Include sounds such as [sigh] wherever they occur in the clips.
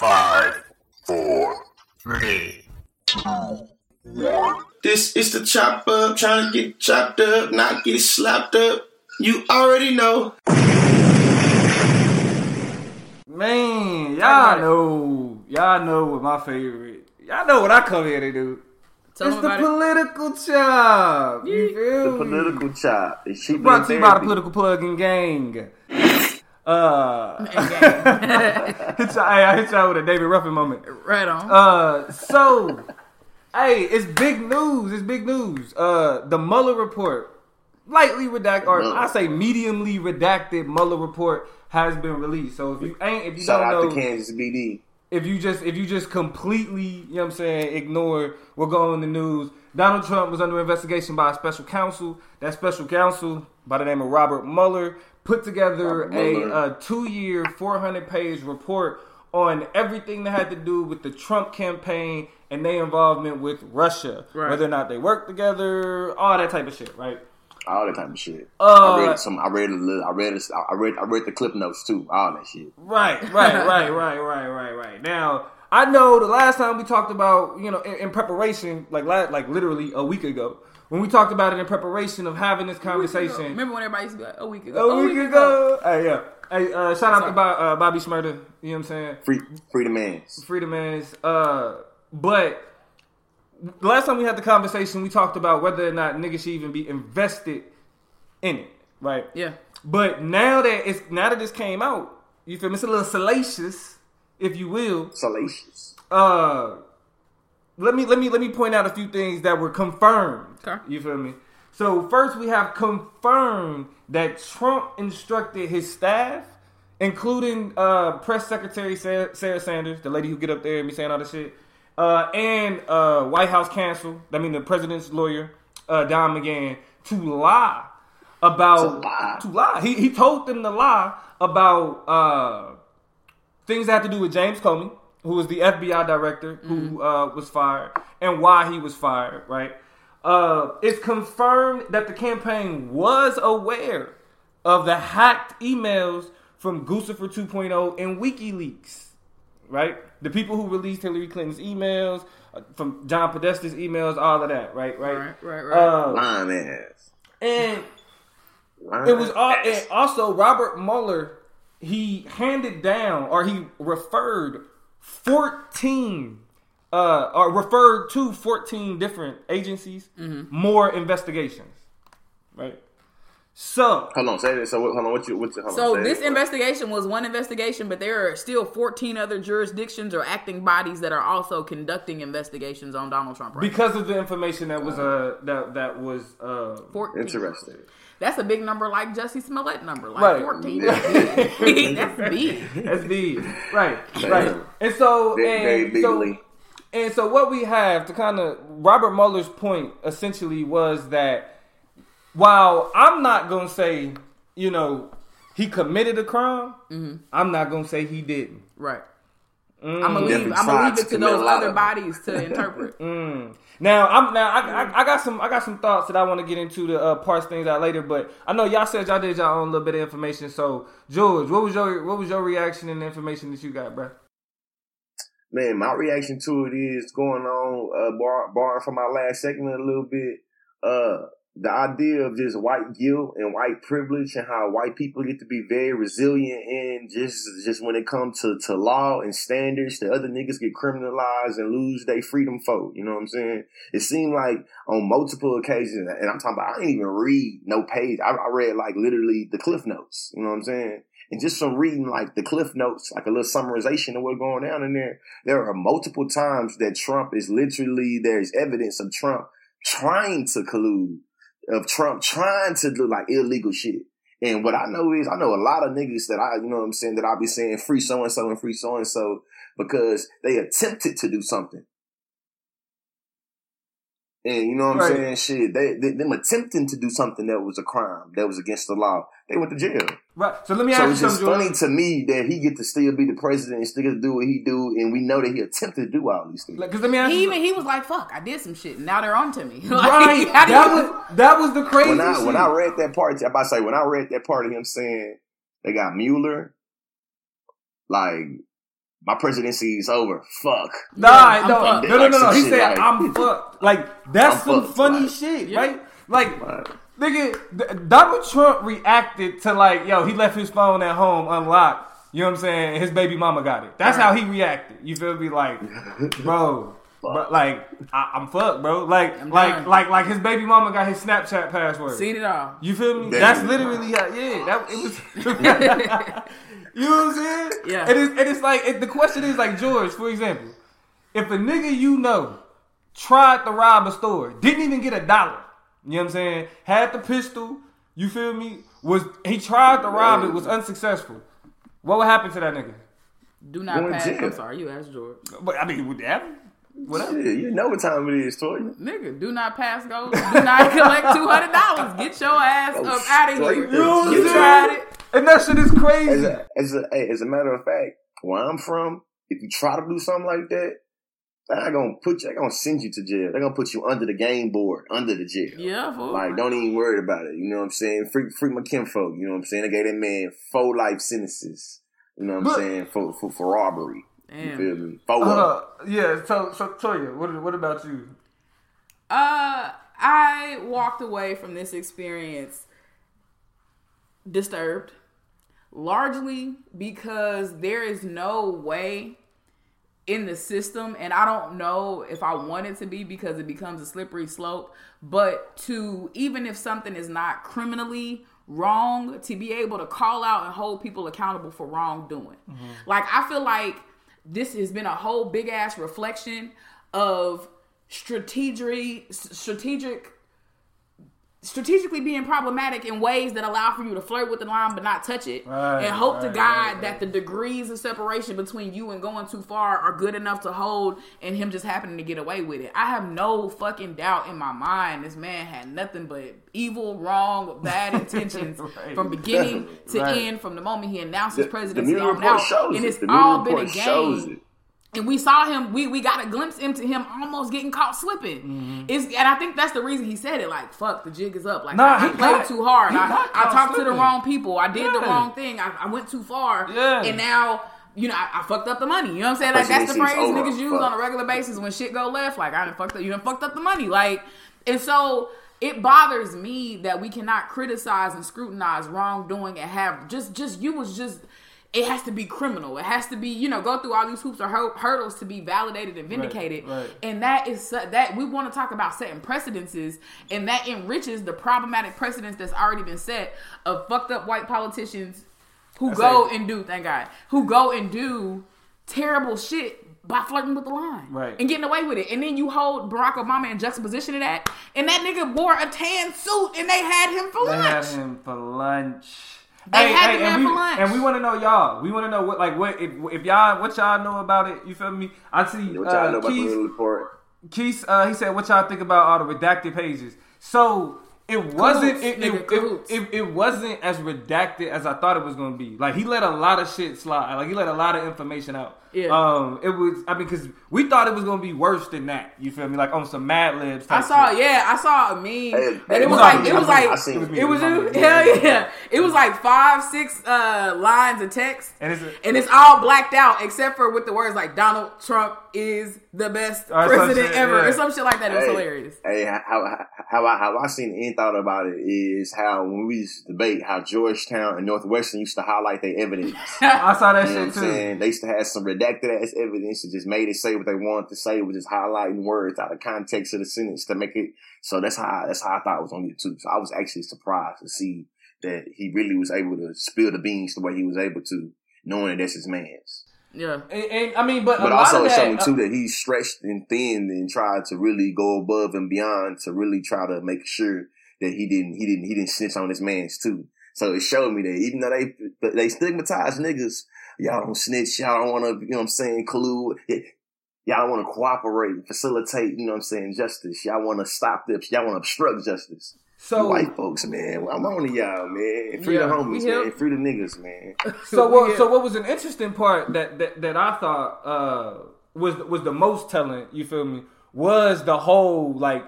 Five, four, three, two, one. This is the chop up, trying to get chopped up, not get slapped up. You already know. Man, y'all know, y'all know what my favorite. Y'all know what I come here to do. Tell it's the about it. political chop. You Yeah. feel The me? political chop. It's cheaper Brought than to you by the political plug and gang. Uh, Okay. [laughs] hit y'all, I hit y'all with a David Ruffin moment. right on. Uh, so, hey, it's big news. It's big news. Uh, the Mueller report, lightly redacted, or I say mediumly redacted Mueller report has been released. So if you ain't, if you Shout don't know. Shout out know, to Kansas BD. if you just if you just completely, you know what I'm saying, ignore what go in the news. Donald Trump was under investigation by a special counsel. That special counsel, by the name of Robert Mueller, put together a, a two-year, 400-page report on everything that had to do with the Trump campaign and their involvement with Russia, Right. whether or not they worked together, all that type of shit, right? All that type of shit. Uh, I read some. I read a little. I read. A, I read. I read the clip notes too. All that shit. Right, right, [laughs] right, right, right, right, right. Now, I know the last time we talked about, you know, in, in preparation, like like literally a week ago, when we talked about it in preparation of having this conversation. Remember when everybody used to be like, a week ago? a week ago. Hey, yeah. Hey, uh, shout out to Bo- uh, Bobby Shmurda. You know what I'm saying? Free. Free the man's. Freedom Man's. Uh, but the last time we had the conversation, we talked about whether or not niggas should even be invested in it, right? Yeah. But now that it's now that this came out, you feel me? It's a little salacious, if you will. Salacious. Uh, let me let me let me point out a few things that were confirmed. Okay. You feel me? So first, we have confirmed that Trump instructed his staff, including uh, Press Secretary Sarah, Sarah Sanders, the lady who get up there and be saying all this shit, uh, and uh, White House counsel, I mean the president's lawyer, uh, Don McGahn, to lie about To lie. to lie. He he told them to lie about uh, things that had to do with James Comey, who was the FBI director who uh, was fired, and why he was fired. Right? Uh, it's confirmed that the campaign was aware of the hacked emails from Guccifer 2.0 and WikiLeaks. Right? The people who released Hillary Clinton's emails, uh, from John Podesta's emails, all of that. Right? Right? Right, right, right. Uh, Lying ass. and Lying it was all, and also Robert Mueller. He handed down or he referred fourteen, uh, or referred to fourteen different agencies, more investigations, right? So Hold on. Say that. So what- hold on. What you? What's hold So on, say this that. investigation was one investigation, but there are still 14 other jurisdictions or acting bodies that are also conducting investigations on Donald Trump. Right? because of the information that was uh that that was uh 14. Interesting. That's a big number, like Jussie Smollett number, like Right. 14. [laughs] That's big. that's big, right, Damn. right, and so Very, very and so. And so what we have to kind of Robert Mueller's point essentially was that while I'm not gonna say, you know, he committed a crime, I'm not gonna say he didn't. Right. Mm. I'm gonna leave. I'm gonna leave it to those other bodies to interpret. [laughs] Now I'm now I, I, I got some I got some thoughts that I want to get into to uh, parse things out later, but I know y'all said y'all did y'all own little bit of information. So George, what was your what was your reaction and the information that you got, bro? Man, my reaction to it is going on, uh, bar, barring from my last segment a little bit. Uh, the idea of just white guilt and white privilege and how white people get to be very resilient in just just when it comes to, to law and standards, the other niggas get criminalized and lose their freedom for. You know what I'm saying? It seemed like on multiple occasions, and I'm talking about I didn't even read no page. I, I read like literally the cliff notes. You know what I'm saying? And just from reading like the cliff notes, like a little summarization of what's going down in there, there are multiple times that Trump is literally there's evidence of Trump trying to collude, of Trump trying to do like illegal shit. And what I know is I know a lot of niggas that I, you know what I'm saying, that I'll be saying free so and so and free so and so because they attempted to do something. And you know what I'm saying? Shit, they, they them attempting to do something that was a crime, that was against the law. They went to jail. Right. So let me So ask it's you just something. funny to me that he get to still be the president and still get to do what he do, and we know that he attempted to do all these things. Because let me ask He you. even he was like, "Fuck, I did some shit. and Now they're on to me." [laughs] Like, right. how do That you- was that was the crazy when I shit. when I read that part, I'm about to say when I read that part of him saying they got Mueller, like my presidency is over. Fuck. Nah, I'm no, fucked. no, no, no, no. He said like- I'm fucked. Like that's I'm some fucked, funny like- shit, Yeah. right? Like, Right. nigga, Donald Trump reacted to like, yo, he left his phone at home unlocked. You know what I'm saying? His baby mama got it. That's how he reacted. You feel me? Like, [laughs] bro. But like I, I'm fucked, bro. Like, I'm like, done. like, like his baby mama got his Snapchat password. Seen it all. You feel me? Damn. That's literally how, yeah. That it was. [laughs] [laughs] you know what I'm saying? Yeah. And it's, and it's like it, the question is like George, for example, if a nigga you know tried to rob a store, didn't even get a dollar. You know what I'm saying? Had the pistol. You feel me? Was he tried to rob it? Was unsuccessful. What would happen to that nigga? Do not Going pass. jail. I'm sorry, you asked George. But I mean, would that happen? Whatever. Yeah, you know what time it is, Toya. Nigga, do not pass go. Do not [laughs] collect two hundred dollars. Get your ass Go up out of here. You know You saying? tried it. And that shit is As crazy. a, as a, as a matter of fact, where I'm from, if you try to do something like that, they're not gonna put you. They're gonna send you to jail. They're gonna put you under the game board, under the jail. Yeah, fool. Like, don't even worry about it. You know what I'm saying? Free, free my kinfolk. You know what I'm saying? They gave that man four life sentences. You know what I'm But- saying? For, for for robbery. You feel me? Four. Uh, yeah. So, so Toya, what what about you? Uh, I walked away from this experience disturbed, largely because there is no way in the system, and I don't know if I want it to be because it becomes a slippery slope, but to even if something is not criminally wrong, to be able to call out and hold people accountable for wrongdoing. Mm-hmm. Like, I feel like this has been a whole big ass reflection of strategic strategic strategically being problematic in ways that allow for you to flirt with the line but not touch it Right, and hope to god right, that the degrees of separation between you and going too far are good enough to hold and him just happening to get away with it i have no fucking doubt in my mind this man had nothing but evil wrong bad [laughs] intentions Right. from beginning to Right. end from the moment he announced his presidency on out shows and it. it's all been a game it. And we saw him. We we got a glimpse into him almost getting caught slipping. Mm-hmm. Is and I think that's the reason he said it. Like fuck, the jig is up. Like Nah, I, I played got- too hard. I, I talked to the wrong people. I did the wrong thing. I, I went too far. Yeah. And now. You know, I, I fucked up the money. You know what I'm saying? Like that's the phrase niggas use Fuck. on a regular basis when shit go left. Like I done fucked up. You done fucked up the money. Like, and so it bothers me that we cannot criticize and scrutinize wrongdoing and have just just you was just it has to be criminal. It has to be, you know, go through all these hoops or hurdles to be validated and vindicated. right. And that is that we want to talk about setting precedences, and that enriches the problematic precedents that's already been set of fucked up white politicians who go it. and do, thank God, who go and do terrible shit by flirting with the line, Right. and getting away with it. And then you hold Barack Obama in juxtaposition to that, and that nigga wore a tan suit, and they had him for They lunch. had him for lunch. They had the and man we, for lunch. And we want to know y'all. We want to know what, like, what if, if y'all, what y'all know about it. You feel me? I see. What y'all uh, know about the Keith, Mueller report? Keith, uh, he said, "What y'all think about all the redacted pages?" So it wasn't. Cahoots, It, nigga, it, cahoots. it, it, it wasn't as redacted as I thought it was going to be. Like he let a lot of shit slide. Like he let a lot of information out. Yeah. Um. It was. I mean, because we thought it was going to be worse than that. You feel me? Like on some Mad Libs. I saw, shit. yeah, I saw a meme. Hey, and it was I like, seen it it. was like, it. it was, It was hell yeah. It was like five, six uh, lines of text, And and it's it's, all blacked out except for with the words like Donald Trump is the best president shit, ever, yeah. or some shit like that. It was Hey, hilarious. Hey, how how how I how I seen the end thought about it is how when we used to debate how Georgetown and Northwestern used to highlight their evidence. [laughs] I saw that You know shit too. saying? They used to have some redacted ass evidence that just made it say what they wanted to say, with just highlighting words out of context of the sentence to make it. So that's how that's how I thought it was on you too. So I was actually surprised to see that he really was able to spill the beans the way he was able to, knowing that that's his man's. Yeah. And, and I mean, but But a lot also of it that, showed me uh, too that he's stretched and thin and tried to really go above and beyond to really try to make sure that he didn't he didn't he didn't snitch on his man's too. So it showed me that even though they they stigmatize niggas, y'all don't snitch, y'all don't want to, you know what I'm saying, collude. Y'all want to cooperate, facilitate, you know what I'm saying, justice. Y'all want to stop this. Y'all want to obstruct justice. so white folks, man, I'm on to y'all, man. Free Yeah, the homies, man. Free the niggas, man. [laughs] So what? So what was an interesting part that that, that I thought uh, was was the most telling? You feel me? Was the whole like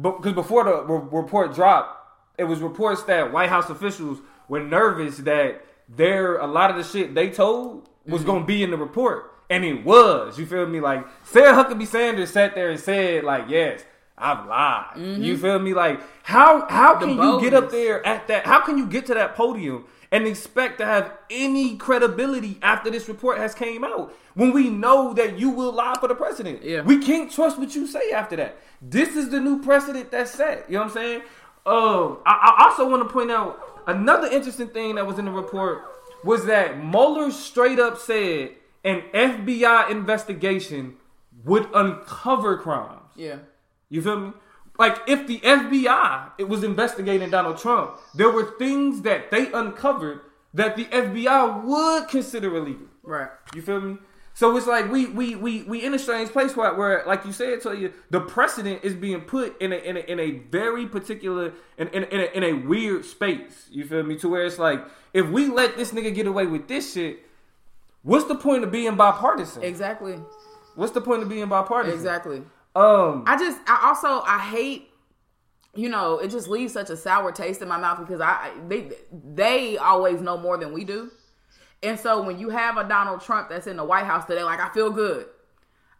because before the re- report dropped, it was reports that White House officials were nervous that there a lot of the shit they told was mm-hmm. gonna be in the report, and it was. You feel me? Like Sarah Huckabee Sanders sat there and said, like, yes. I've lied. You feel me? Like how how The can you get up there at that? How can you get to that podium and expect to have any credibility after this report has came out when we know that you will lie for the president? Yeah. we can't trust what you say after that. This is the new precedent that's set. You know what I'm saying? Um, I, I also want to point out another interesting thing that was in the report was that Mueller straight up said an FBI investigation would uncover crimes. Yeah. You feel me? Like if the FBI it was investigating Donald Trump, there were things that they uncovered that the FBI would consider illegal. Right. You feel me? So it's like we we we we in a strange place where, where like you said, to you, the precedent is being put in a in a, in a very particular in in, in, a, in a weird space. You feel me? To where it's like if we let this nigga get away with this shit, what's the point of being bipartisan? Exactly. What's the point of being bipartisan? Exactly. Um, I just I also I hate you know, it just leaves such a sour taste in my mouth because I they they always know more than we do. And so when you have a Donald Trump that's in the White House today, like I feel good.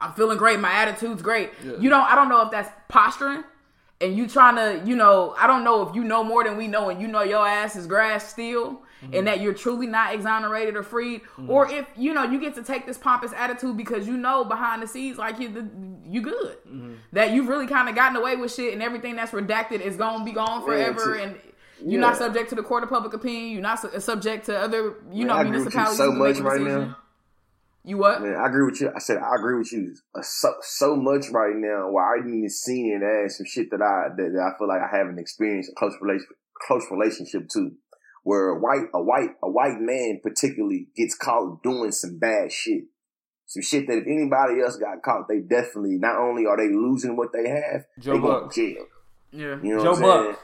I'm feeling great. My attitude's great. You don't I don't know if that's posturing and you trying to, you know, I don't know if you know more than we know and you know your ass is grass still and mm-hmm. that you're truly not exonerated or freed mm-hmm. or if, you know, you get to take this pompous attitude because you know behind the scenes like you you good. Mm-hmm. That you've really kind of gotten away with shit and everything that's redacted is going to be gone forever to- and you're not subject to the court of public opinion. You're not su- subject to other, you Man, know, I agree with you municipalities. so much right now. You what? Man, I agree with you. I said I agree with you uh, so so much right now. Where I didn't even seen it as some shit that I that, that I feel like I haven't experienced a close relation close relationship to. Where a white a white a white man particularly gets caught doing some bad shit, some shit that if anybody else got caught, they definitely not only are they losing what they have, Joe they going Buck. to jail. Yeah. You know Joe what I'm saying? Buck.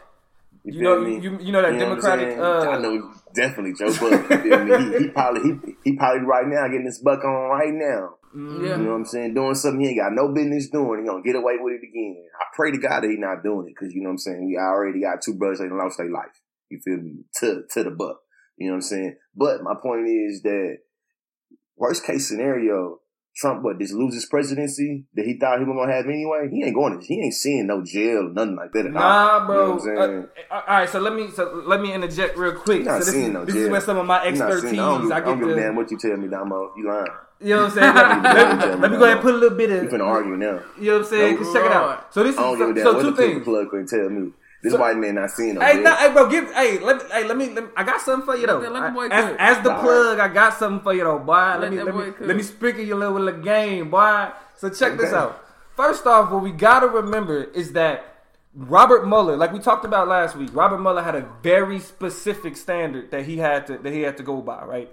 You, You feel know, me? you, you know that You know I'm Democratic. saying? uh, I know definitely Joe Buck. You feel me? He, he probably he, he probably right now getting his buck on right now. Yeah. You know what I'm saying? Doing something he ain't got no business doing. He gonna get away with it again. I pray to God that he not doing it because you know what I'm saying. We already got two brothers that lost their life. You feel me? To to the buck. You know what I'm saying? But my point is that worst case scenario, Trump what just lose his presidency that he thought he was gonna have anyway. He ain't going to. He ain't seeing no jail, nothing like that at all. Nah, bro. You know what Uh, all right, so let me so let me interject real quick. Not so this, seeing is, no this is where some of my You expertise seeing- I don't, I I don't give a damn what you tell me, Damo. You lying. You know what I'm [laughs] saying? let, let me go ahead and put a little bit You of. finna argue now. You know what I'm saying? 'Cause check it out. So this is I don't so, give a damn so what two things. plug couldn't tell me. This So- white man not seeing no Hey, jail. nah, hey, bro, give. Hey, let me. Hey, let me. Let me I got something for you though. Let let the boy as, as the All right. plug, I got something for you though, boy. Let, Let me. that Let me. cook. Let me sprinkle you a little with the game, boy. So check this out. First off, what we gotta remember is that Robert Mueller, like we talked about last week, Robert Mueller had a very specific standard that he had to that he had to go by, right?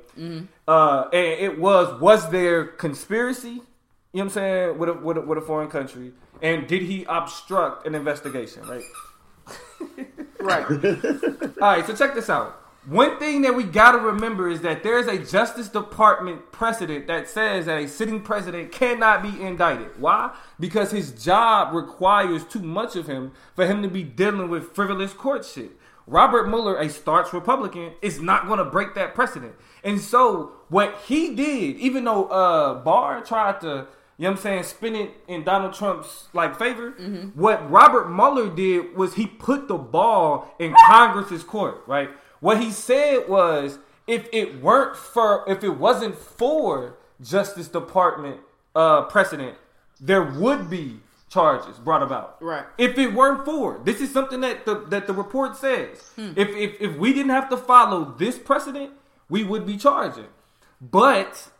Uh, and it was was there conspiracy? You know what I'm saying with a, with a, with a foreign country, and did he obstruct an investigation? Right. Right. [laughs] All right, so check this out. One thing that we got to remember is that there's a Justice Department precedent that says that a sitting president cannot be indicted. Why? Because his job requires too much of him for him to be dealing with frivolous court shit. Robert Mueller, a staunch Republican, is not going to break that precedent. And so, what he did, even though uh, Barr tried to you know what I'm saying? Spin it in Donald Trump's like favor. What Robert Mueller did was he put the ball in Congress's court, right? What he said was if it weren't for if it wasn't for Justice Department uh precedent, there would be charges brought about. Right. If it weren't for this is something that the that the report says. If if if we didn't have to follow this precedent, we would be charging. But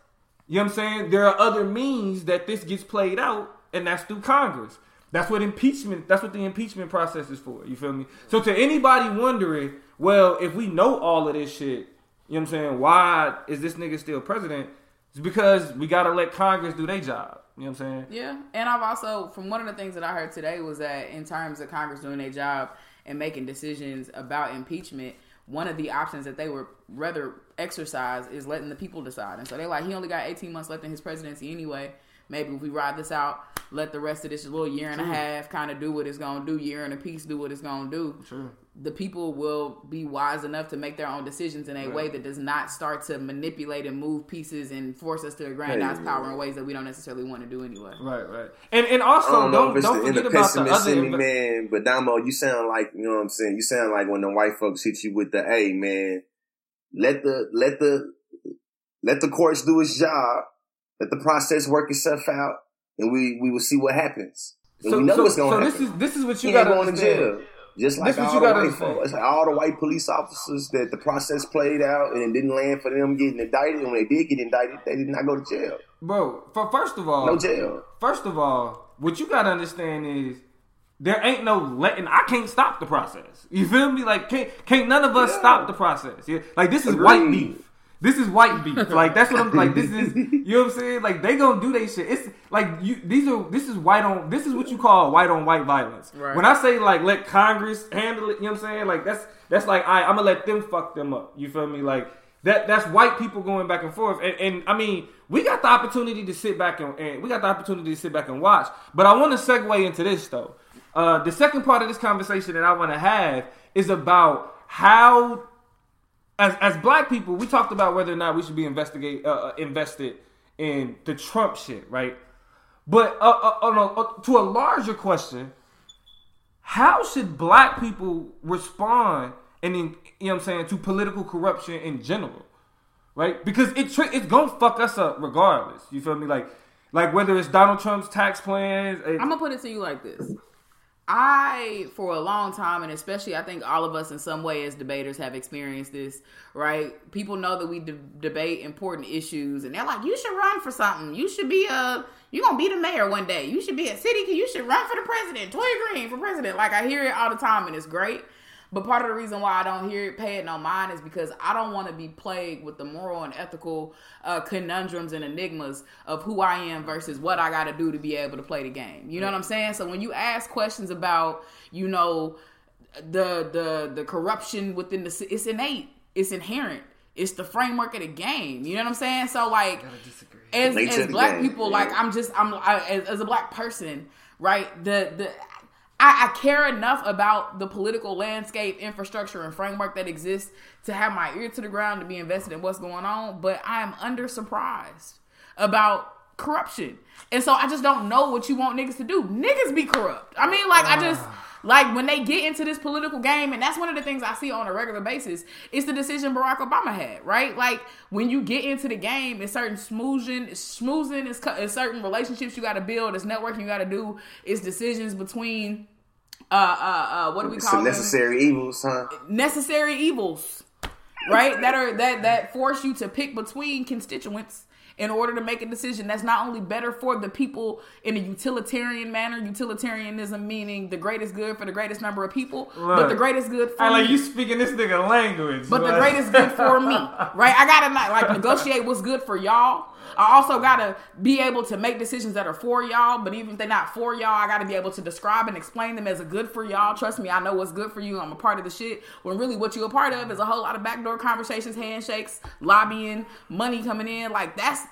you know what I'm saying? There are other means that this gets played out, and that's through Congress. That's what impeachment. That's what the impeachment process is for. You feel me? So to anybody wondering, well, if we know all of this shit, you know what I'm saying? Why is this nigga still president? It's because we gotta let Congress do their job. You know what I'm saying? Yeah, and I've also from one of the things that I heard today was that in terms of Congress doing their job and making decisions about impeachment, one of the options that they would rather exercise is letting the people decide. And so they're like, he only got 18 months left in his presidency anyway. Maybe if we ride this out, let the rest of this little year and a half kind of do what it's gonna do, year and a piece do what it's gonna do. Sure. The people will be wise enough to make their own decisions in a way that does not start to manipulate and move pieces and force us to aggrandize Hey, power in ways that we don't necessarily want to do anyway. Right, right. And and also I don't know don't if it's don't the inner forget about the pessimist other in me, inve- man. But Damo, you sound like you know what I'm saying. You sound like when the white folks hit you with the, "Hey, man, let the let the let the courts do its job, let the process work itself out, and we we will see what happens. And So, we know so, what's going so to this is this is what you got to going to jail. Just like This what all the white folks, like all the white police officers that the process played out and it didn't land for them getting indicted. And when they did get indicted, they did not go to jail. bro. For first of all, No jail. First of all, what you gotta understand is there ain't no letting. I can't stop the process. You feel me? Like can't can't none of us Yeah. stop the process. Yeah? Like this is Agreed. white beef. This is white beef. [laughs] Like that's what I'm like. This is you know what I'm saying. Like they gonna do they shit. It's like you. These are this is white on. This is what you call white on white violence. Right. When I say like let Congress handle it, you know what I'm saying. Like that's that's like I I'm gonna let them fuck them up. You feel me? Like that that's white people going back and forth. And, and I mean, we got the opportunity to sit back and, and we got the opportunity to sit back and watch. But I want to segue into this though. Uh, the second part of this conversation that I want to have is about how, as as black people, we talked about whether or not we should be investigate uh, uh, invested in the Trump shit, right? But uh, uh, on a, uh, to a larger question, how should black people respond and you know what I'm saying to political corruption in general, right? Because it it's gonna fuck us up regardless. You feel me? Like like whether it's Donald Trump's tax plans. it- I'm gonna put it to you like this. I, for a long time, and especially I think all of us in some way as debaters have experienced this, right? People know that we de- debate important issues, and they're like, "You should run for something. You should be a, you gonna be the mayor one day. You should be a city. You should run for the president. Toy Green for president." Like I hear it all the time, and it's great. But part of the reason why I don't hear it, pay it no mind, is because I don't want to be plagued with the moral and ethical uh, conundrums and enigmas of who I am versus what I got to do to be able to play the game. You know what I'm saying? So when you ask questions about, you know, the the the corruption within the, it's innate, it's inherent, it's the framework of the game. You know what I'm saying? So like, as, as black game, people, yeah. like I'm just I'm I, as, as a black person, right? The the I, I care enough about the political landscape, infrastructure, and framework that exists to have my ear to the ground to be invested in what's going on. But I am under surprised about corruption, and so I just don't know what you want niggas to do. Niggas be corrupt. I mean, like I ah. just. Like when they get into this political game, and that's one of the things I see on a regular basis, is the decision Barack Obama had, right? Like when you get into the game, it's certain smoozing, it's, cu- it's certain relationships you got to build, it's networking you got to do, it's decisions between, uh, uh, uh, what do we call some them? necessary evils, huh? necessary evils, right? that are that that force you to pick between constituents in order to make a decision that's not only better for the people in a utilitarian manner, utilitarianism meaning the greatest good for the greatest number of people, but the greatest good for I like me. you speaking this nigga language. But the greatest good for me, [laughs] right? I gotta not like negotiate what's good for y'all. I also gotta be able to make decisions that are for y'all. But even if they're not for y'all, I gotta be able to describe and explain them as a good for y'all. Trust me, I know what's good for you. I'm a part of the shit. When really what you're a part of is a whole lot of backdoor conversations, handshakes, lobbying, money coming in. Like that's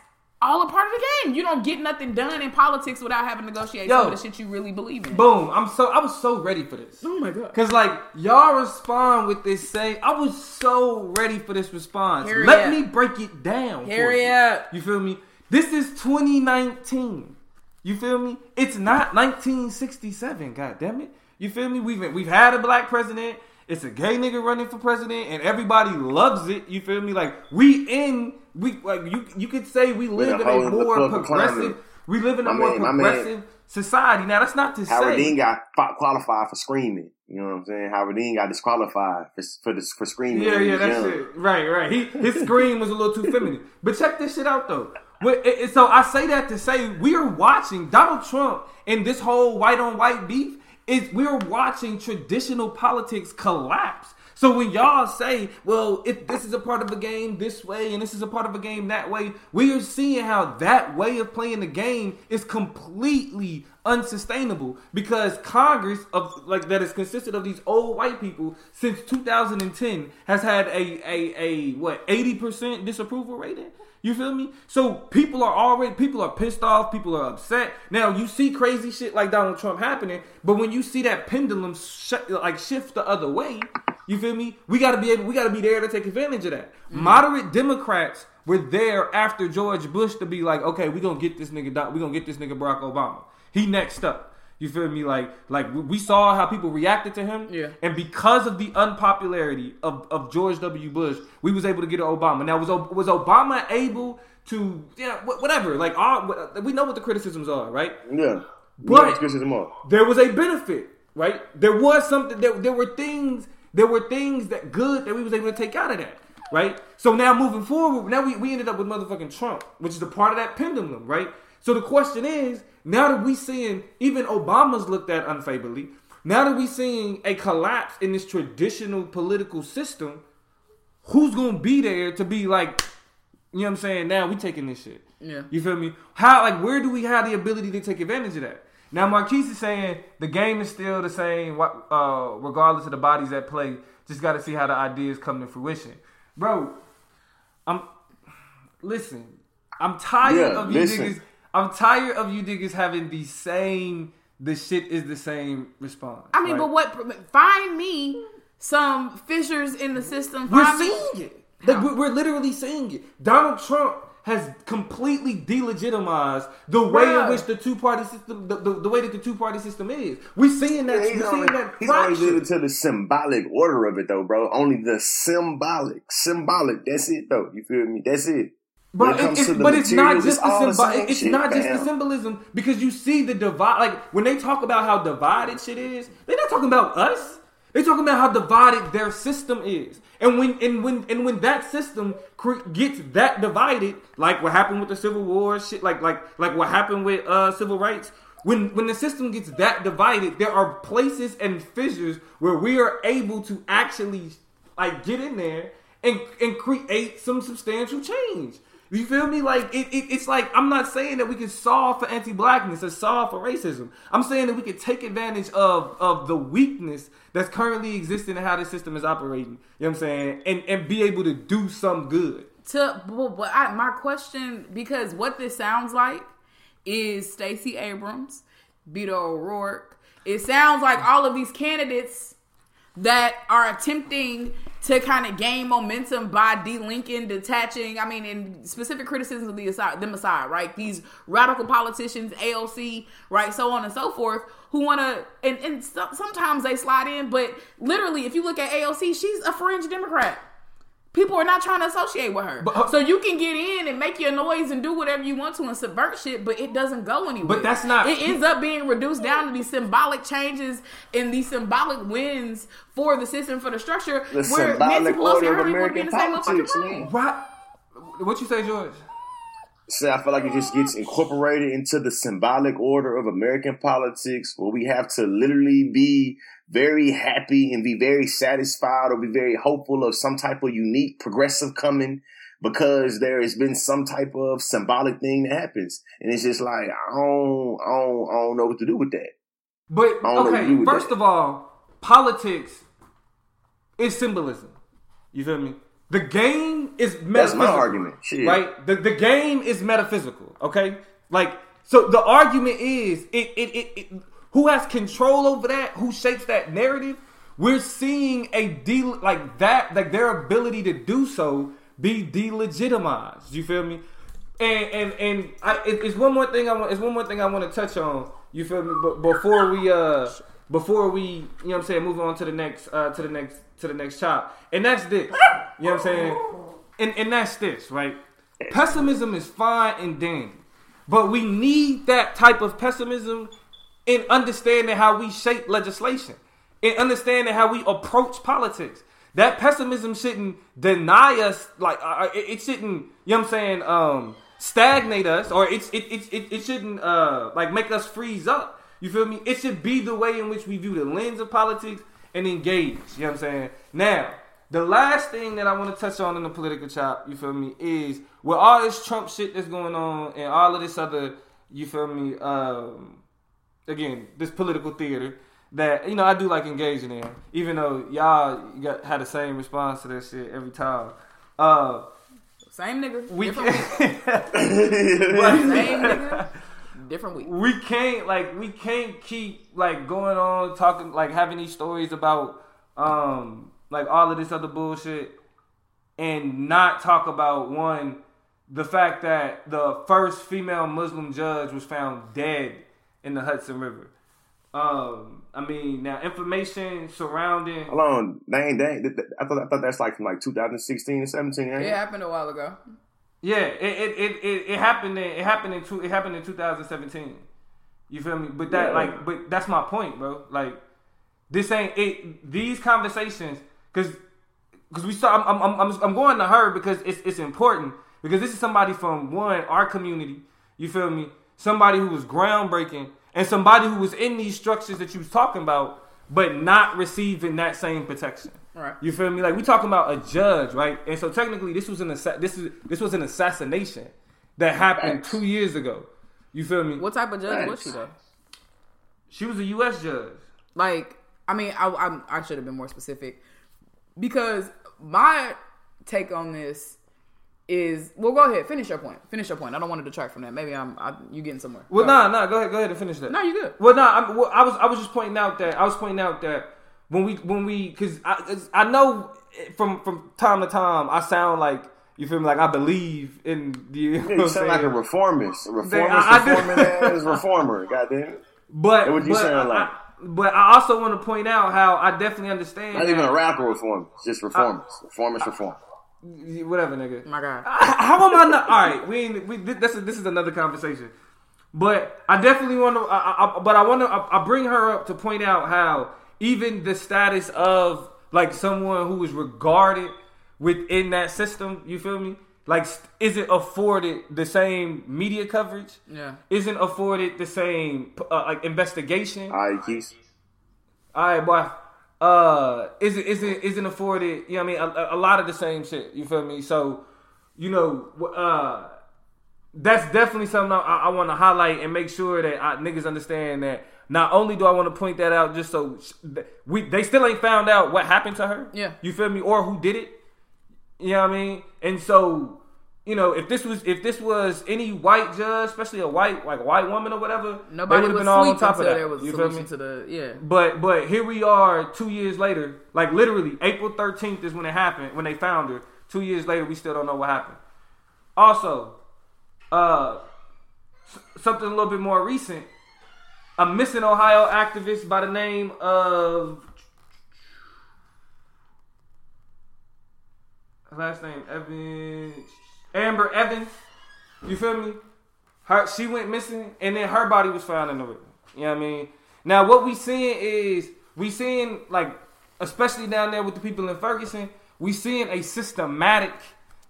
all a part of the game. You don't get nothing done in politics without having to negotiate Yo. some of the shit you really believe in. Boom! I'm so I was so ready for this. Oh my god. Cause like y'all respond with this say, I was so ready for this response. Hurry Let up. me break it down. for Hurry you. up. You feel me? This is 2019. You feel me? It's not 1967. God damn it. You feel me? We've we've had a black president. It's a gay nigga running for president, and everybody loves it. You feel me? Like we in we like you you could say we live in a more progressive. We live in a My more man- progressive society. Now that's not to Howard say Dean got qualified for screaming. You know what I'm saying? Howard Dean got disqualified for for, this, for screaming. Yeah, yeah, that's young. it. Right, right. He his scream was a little too feminine. But check this shit out though. What- it- it- So I say that to say we are watching Donald Trump and this whole white on white beef is we're watching traditional politics collapse. So when y'all say, well, if this is a part of a game this way and this is a part of a game that way, we are seeing how that way of playing the game is completely unsustainable because Congress of like that is consisted of these old white people since 2010 has had a a, a what 80% disapproval rating. You feel me? So people are already people are pissed off. People are upset. Now you see crazy shit like Donald Trump happening, but when you see that pendulum sh- like shift the other way, you feel me? We got to be able. We got to be there to take advantage of that. Mm-hmm. Moderate Democrats were there after George Bush to be like, okay, we gonna get this nigga. Don- We gonna get this nigga Barack Obama. He next up. You feel me? Like, like we- we saw how people reacted to him. Yeah. And because of the unpopularity of, of George W. Bush, we was able to get an Obama. Now, was was Obama able to, yeah, whatever. Like, all, we know what the criticisms are, right? Yeah. But- Yeah, it's good. There was a benefit, right? There was something. There, there were things. There were things that good that we was able to take out of that, right? So now moving forward, now we, we ended up with motherfucking Trump, which is a part of that pendulum, right? So the question is, now that we seeing even Obama's looked at unfavorably, now that we seeing a collapse in this traditional political system, who's gonna be there to be like, you know what I'm saying? Now we taking this shit. Yeah. You feel me? How like where do we have the ability to take advantage of that? Now Marquise is saying the game is still the same, what- uh, regardless of the bodies at play. Just got to see how the ideas come to fruition, bro. I'm listen. I'm tired Yeah, of you listen. niggas. I'm tired of you niggas having the same. The shit is the same response. I mean, right? but what? Find me some fissures in the system. We're Find me- seeing it. Like, we're, we're literally seeing it. Donald Trump has completely delegitimized the way in which the two party system, the, the, the way that the two party system is. We're seeing that. Yeah, he's we're seeing only, that he's only fracture. limited to the symbolic order of it, though, bro. Only the symbolic, symbolic. That's it, though. You feel me? That's it. But, it comes it, to it, the but it's not just the all symbol. It's shit, not just the symbolism because you see the divide. Like when they talk about how divided shit is, they're not talking about us. They're talking about how divided their system is. And when and when and when that system cre- gets that divided, like what happened with the Civil War, shit, like like like what happened with uh, civil rights. When when the system gets that divided, there are places and fissures where we are able to actually like get in there and and create some substantial change. You feel me? Like it, it, it's like I'm not saying that we can solve for anti-blackness or solve for racism. I'm saying that we can take advantage of of the weakness that's currently existing and how the system is operating. You know what I'm saying? And and be able to do some good. to I, my question because what this sounds like is Stacey Abrams, Beto O'Rourke. It sounds like all of these candidates that are attempting to kind of gain momentum by delinking, detaching. I mean, in specific criticisms of the aside, them aside, right? These radical politicians, AOC, right, so on and so forth, who want to, and, and so, sometimes they slide in, but literally, if you look at AOC, she's a fringe Democrat. People are not trying to associate with her. But, uh, so you can get in and make your noise and do whatever you want to and subvert shit, but it doesn't go anywhere. But that's not- It ends up being reduced down to these symbolic changes and these symbolic wins for the system, for the structure. The where Nancy symbolic Pelosi order of hardly wanna be in the same politics, motherfucking room. man. What? What you say, George? So I feel like it just gets incorporated into the symbolic order of American politics where we have to literally be very happy and be very satisfied or be very hopeful of some type of unique progressive coming because there has been some type of symbolic thing that happens. And it's just like, I don't, I don't, I don't know what to do with that. But okay, first that. of all, politics is symbolism. You feel me? The game is That's metaphysical. my argument. Shit. Right? The the game is metaphysical. Okay? Like so the argument is it it, it, it who has control over that, who shapes that narrative, we're seeing a deal like that, like their ability to do so be delegitimized. You feel me? And and and I, it, it's one more thing I want. It's one more thing I want to touch on. You feel me? But before we uh before we you know what I'm saying move on to the next uh to the next to the next chop, and that's this. You know what I'm saying? And and that's this right. Pessimism is fine and dandy, but we need that type of pessimism in understanding how we shape legislation, in understanding how we approach politics. That pessimism shouldn't deny us, like uh, it, it shouldn't. You know what I'm saying? Um, stagnate us, or it's it it it, it shouldn't uh like make us freeze up. You feel me? It should be the way in which we view the lens of politics and engage. You know what I'm saying? Now, the last thing that I want to touch on in the political chop, you feel me, is with all this Trump shit that's going on and all of this other, you feel me, um, again, this political theater that you know I do like engaging in, even though y'all got had the same response to that shit every time. Uh, Same nigga. we [laughs] [laughs] Same nigga. Different week. we can't like we can't keep like going on talking like having these stories about um like all of this other bullshit and not talk about one the fact that the first female Muslim judge was found dead in the Hudson River. Um, I mean, now information surrounding Hold on, they ain't, they I thought I thought that's like from like 2016 and 17. ain't It it? happened a while ago. Yeah, it it, it, it, it happened in it happened in two, it happened in 2017. You feel me? But that Yeah. like but that's my point, bro. Like this ain't it these conversations cuz cuz we saw I'm, I'm I'm I'm going to her because it's it's important because this is somebody from one our community. You feel me? Somebody who was groundbreaking and somebody who was in these structures that you was talking about but not receiving that same protection. Right. You feel me? Like we talking about a judge, right? And so technically, this was an assa- this is this was an assassination that happened Facts. two years ago. You feel me? What type of judge was she though? She was a U.S. judge. Like, I mean, I I, I should have been more specific because my take on this is well. Go ahead, finish your point. Finish your point. I don't want to detract from that. Maybe I'm I, you getting somewhere. Well, Go. nah, nah. Go ahead, go ahead and finish that. no, you good. Well, nah. I'm, well, I was I was just pointing out that I was pointing out that when we when we because I 'cause I know from from time to time I sound like you feel me like I believe in the [laughs] you know Yeah, what you I'm sound like a reformist, a reformist, I- I reforming ass [laughs] reformer. Goddamn, but what you but sound like. I, but I also want to point out how I definitely understand. not that- even a rapper reformist, just reformist, reformist, reform. whatever, nigga. My God. [laughs] How am I not? All right, we ain't- we this is this is another conversation. But I definitely want to. I, I, but I want to. I, I bring her up to point out how even the status of like someone who is regarded within that system. You feel me? Like, isn't afforded the same media coverage? Yeah. Isn't afforded the same uh, like investigation? All right, Keith. All right, boy. Uh, isn't isn't isn't afforded? You know what I mean? A, a lot of the same shit. You feel me? So, you know, uh, that's definitely something I, I want to highlight and make sure that I, niggas understand that. Not only do I want to point that out, just so we they still ain't found out what happened to her. Yeah. you feel me? Or who did it? You know what I mean? And so, you know, if this was if this was any white judge, especially a white like white woman or whatever, Nobody would've been all on top of that. there was you feel me? to the yeah. But but here we are two years later. Like literally, April thirteenth is when it happened. When they found her. Two years later, we still don't know what happened. Also, uh, something a little bit more recent. A missing Ohio activist by the name of last name Evan Amber Evans. You feel me? Her she went missing, and then her body was found in the river. You know what I mean? Now what we seeing is we seeing like, especially down there with the people in Ferguson, we seeing a systematic,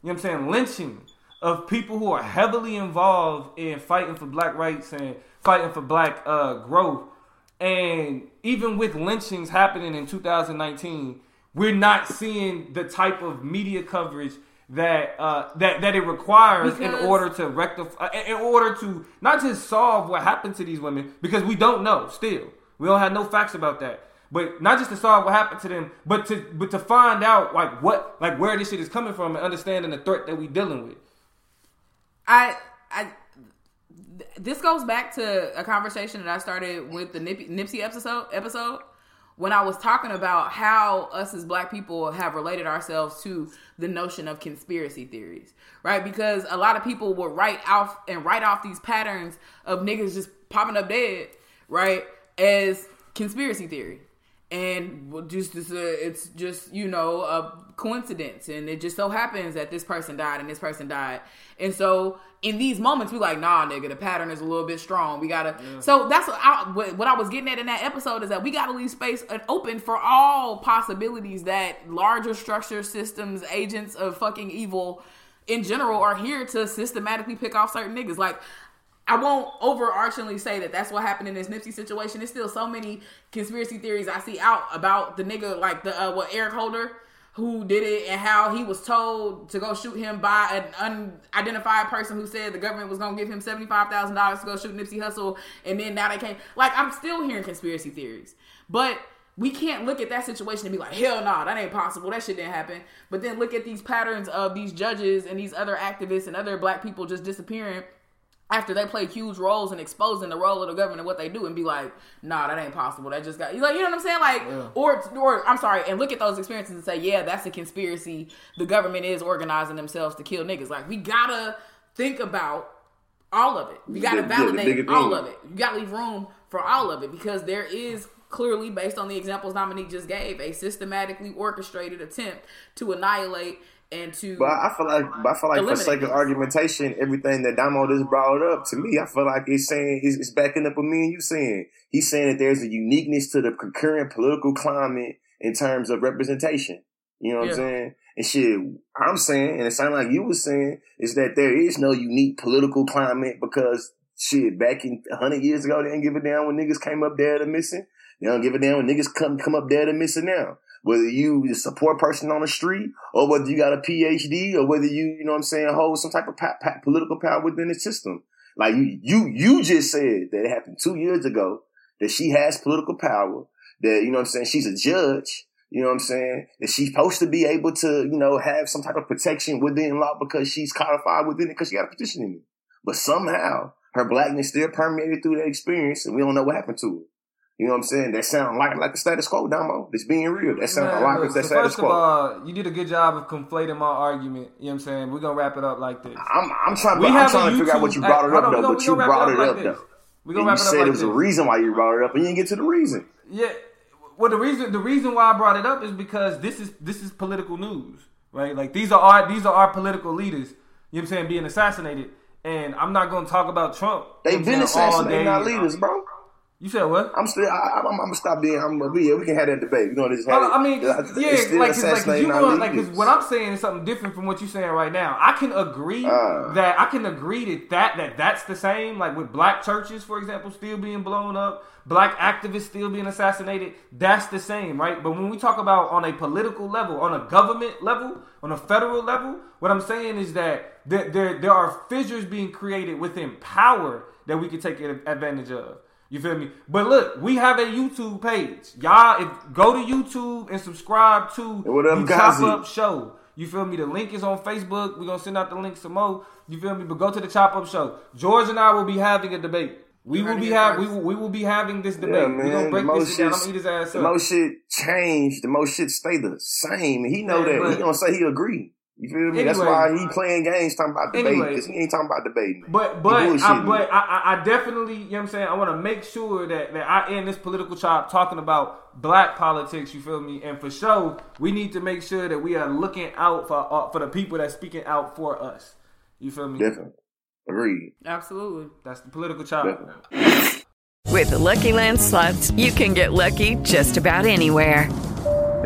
you know what I'm saying, lynching of people who are heavily involved in fighting for black rights and fighting for black uh, growth. And even with lynchings happening in 2019, we're not seeing the type of media coverage that uh, that that it requires in order to rectify, in order to not just solve what happened to these women, because we don't know still. We don't have no facts about that. But not just to solve what happened to them, but to but to find out like what like where this shit is coming from and understanding the threat that we dealing with. I I this goes back to a conversation that I started with the Nip- Nipsey episode episode when I was talking about how us as black people have related ourselves to the notion of conspiracy theories, right? Because a lot of people will write off and write off these patterns of niggas just popping up dead, right, as conspiracy theory. And just it's, a, it's just you know a coincidence, and it just so happens that this person died and this person died, and so in these moments we like nah nigga the pattern is a little bit strong. We gotta so that's what I, what I was getting at in that episode is that we gotta leave space open for all possibilities that larger structure systems agents of fucking evil in general are here to systematically pick off certain niggas. Like I won't overarchingly say that that's what happened in this Nipsey situation. There's still so many conspiracy theories I see out about the nigga like the uh, what Eric Holder who did it and how he was told to go shoot him by an unidentified person who said the government was gonna give him seventy five thousand dollars to go shoot Nipsey Hussle, and then now they came. Like I'm still hearing conspiracy theories, but we can't look at that situation and be like, hell no, nah, that ain't possible. That shit didn't happen. But then look at these patterns of these judges and these other activists and other black people just disappearing after they play huge roles in exposing the role of the government and what they do and be like, nah, that ain't possible. That just got you like you know what I'm saying? Like yeah. or or I'm sorry, and look at those experiences and say, yeah, that's a conspiracy. The government is organizing themselves to kill niggas. Like we gotta think about all of it. We gotta validate all of it. You gotta leave room for all of it because there is clearly based on the examples Dominique just gave, a systematically orchestrated attempt to annihilate and to. But I feel like, but I feel like for sake of argumentation, everything that Damo just brought up to me, I feel like it's saying it's, it's backing up what me and you saying. He's saying that there's a uniqueness to the current political climate in terms of representation. You know what yeah. I'm saying? And shit, I'm saying, and it sounds like you were saying, is that there is no unique political climate because shit, back in 100 years ago, they didn't give a damn when niggas came up there to missing. They don't give a damn when niggas come come up there to missing now whether you a poor person on the street or whether you got a PhD or whether you, you know what I'm saying, hold some type of pa- pa- political power within the system. Like you, you, you just said that it happened two years ago that she has political power, that, you know what I'm saying, she's a judge, you know what I'm saying, that she's supposed to be able to, you know, have some type of protection within law because she's codified within it because she got a petition in it. But somehow her blackness still permeated through that experience and we don't know what happened to it. You know what I'm saying? That sound like like the status quo, Damo. It's being real. That sound Man, like look, the so status quo. First of all, you did a good job of conflating my argument. You know what I'm saying? We're gonna wrap it up like this. I'm, I'm trying, we I'm trying to figure out what you brought it up though, but you brought it up though. We gonna wrap it up. You said it was a reason why you brought it up, and you didn't get to the reason. Yeah. Well, the reason the reason why I brought it up is because this is this is political news, right? Like these are our these are our political leaders. You know what I'm saying? Being assassinated, and I'm not gonna talk about Trump. They've been assassinating not leaders, bro. You said what? I'm still. I, am gonna stop being. I'm. gonna be. Yeah, we can have that debate. You know, this. I mean, yeah, like, cause, like, you going, like, cause what I'm saying is something different from what you're saying right now. I can agree uh, that I can agree that that that that's the same. Like with black churches, for example, still being blown up, black activists still being assassinated. That's the same, right? But when we talk about on a political level, on a government level, on a federal level, what I'm saying is that there there, there are fissures being created within power that we can take advantage of. You feel me? But look, we have a YouTube page. Y'all, if, go to YouTube and subscribe to what up, the Chop Up Show. You feel me? The link is on Facebook. We're gonna send out the link some more. You feel me? But go to the Chop Up Show. George and I will be having a debate. We will be having we will, we will be having this debate. Yeah, We're gonna break this shit down. I'm gonna eat his ass up. The most shit change, the most shit stay the same. He know yeah, that. He gonna say he agree. You feel me? Anyway, That's why he playing games talking about debating because anyway, he ain't talking about debating. But but I, but I, I definitely you know what I'm saying. I want to make sure that that I end this political chop talking about black politics. You feel me? And for sure, we need to make sure that we are looking out for uh, for the people that's speaking out for us. You feel me? Definitely. Agreed. Absolutely. That's the political chop. With the Lucky Land slots, you can get lucky just about anywhere.